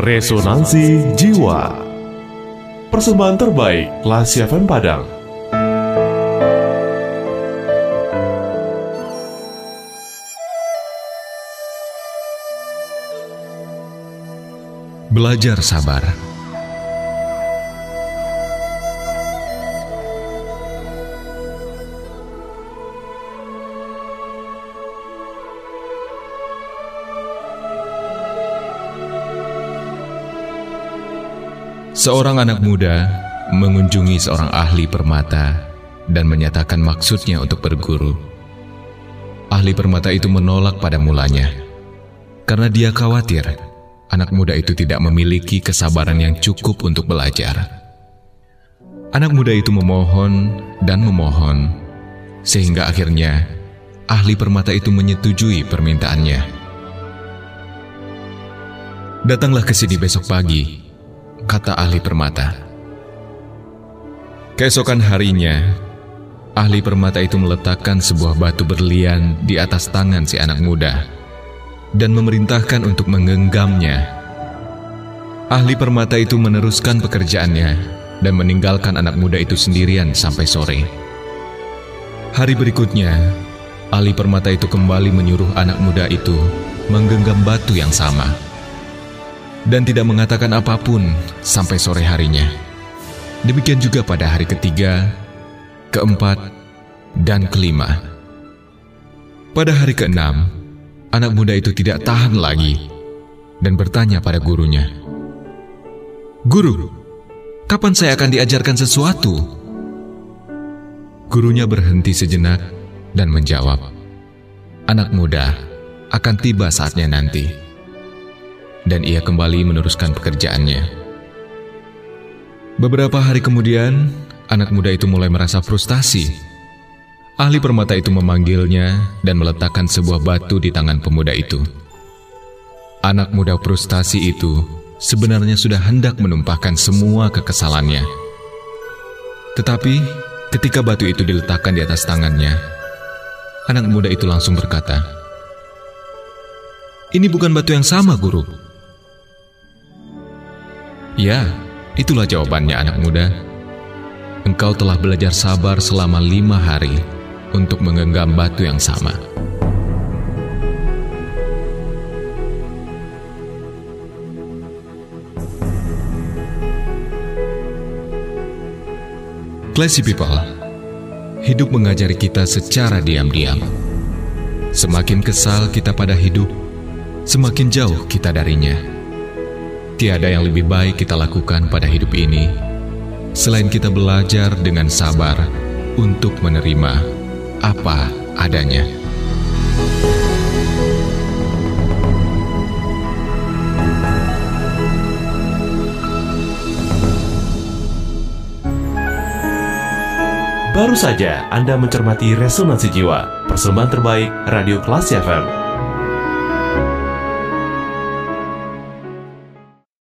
Resonansi Jiwa. Persembahan terbaik Lasi FM Padang. Belajar sabar Seorang anak muda mengunjungi seorang ahli permata dan menyatakan maksudnya untuk berguru. Ahli permata itu menolak pada mulanya karena dia khawatir anak muda itu tidak memiliki kesabaran yang cukup untuk belajar. Anak muda itu memohon dan memohon, sehingga akhirnya ahli permata itu menyetujui permintaannya. Datanglah ke sini besok pagi, kata ahli permata. Keesokan harinya, ahli permata itu meletakkan sebuah batu berlian di atas tangan si anak muda dan memerintahkan untuk menggenggamnya. Ahli permata itu meneruskan pekerjaannya dan meninggalkan anak muda itu sendirian sampai sore. Hari berikutnya, ahli permata itu kembali menyuruh anak muda itu menggenggam batu yang sama dan tidak mengatakan apa pun sampai sore harinya. Demikian juga pada hari ketiga, keempat, dan kelima. Pada hari keenam, anak muda itu tidak tahan lagi dan bertanya pada gurunya, "Guru, kapan saya akan diajarkan sesuatu?" Gurunya berhenti sejenak dan menjawab, "Anak muda akan tiba saatnya nanti." Dan ia kembali meneruskan pekerjaannya. Beberapa hari kemudian, anak muda itu mulai merasa frustasi. Ahli permata itu memanggilnya dan meletakkan sebuah batu di tangan pemuda itu. Anak muda frustasi itu sebenarnya sudah hendak menumpahkan semua kekesalannya. Tetapi ketika batu itu diletakkan di atas tangannya, anak muda itu langsung berkata, "Ini bukan batu yang sama, Guru." Ya, itulah jawabannya anak muda. Engkau telah belajar sabar selama lima hari untuk menggenggam batu yang sama. Classy people, hidup mengajari kita secara diam-diam. Semakin kesal kita pada hidup, semakin jauh kita darinya. Tiada yang lebih baik kita lakukan pada hidup ini selain kita belajar dengan sabar untuk menerima apa adanya. Baru saja Anda mencermati Resonansi Jiwa, persembahan terbaik Radio Kelas FM